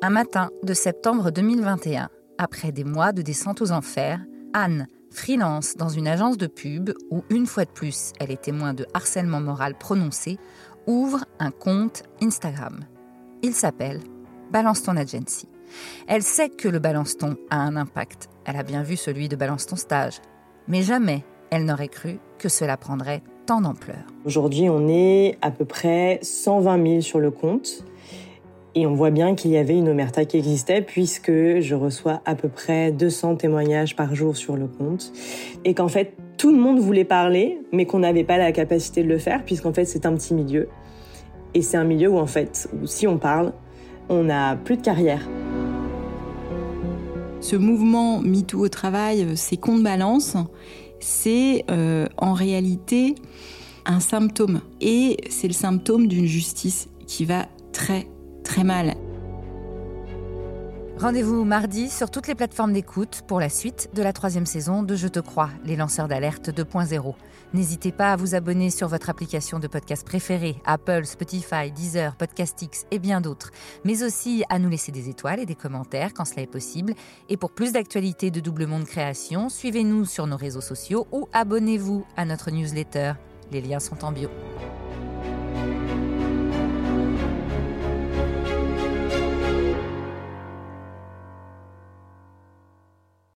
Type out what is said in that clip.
Un matin de septembre 2021, après des mois de descente aux enfers, Anne, freelance dans une agence de pub où une fois de plus elle est témoin de harcèlement moral prononcé, ouvre un compte Instagram. Il s'appelle Balance ton agency. Elle sait que le balance ton a un impact. Elle a bien vu celui de balance ton stage. Mais jamais elle n'aurait cru que cela prendrait tant d'ampleur. Aujourd'hui, on est à peu près 120 000 sur le compte. Et on voit bien qu'il y avait une omerta qui existait puisque je reçois à peu près 200 témoignages par jour sur le compte. Et qu'en fait, tout le monde voulait parler, mais qu'on n'avait pas la capacité de le faire puisqu'en fait, c'est un petit milieu. Et c'est un milieu où en fait, si on parle, on n'a plus de carrière. Ce mouvement MeToo au travail, euh, ces comptes balance, c'est euh, en réalité un symptôme. Et c'est le symptôme d'une justice qui va très très mal. Rendez-vous mardi sur toutes les plateformes d'écoute pour la suite de la troisième saison de Je te crois, les lanceurs d'alerte 2.0. N'hésitez pas à vous abonner sur votre application de podcast préférée, Apple, Spotify, Deezer, Podcastix et bien d'autres, mais aussi à nous laisser des étoiles et des commentaires quand cela est possible. Et pour plus d'actualités de Double Monde Création, suivez-nous sur nos réseaux sociaux ou abonnez-vous à notre newsletter. Les liens sont en bio.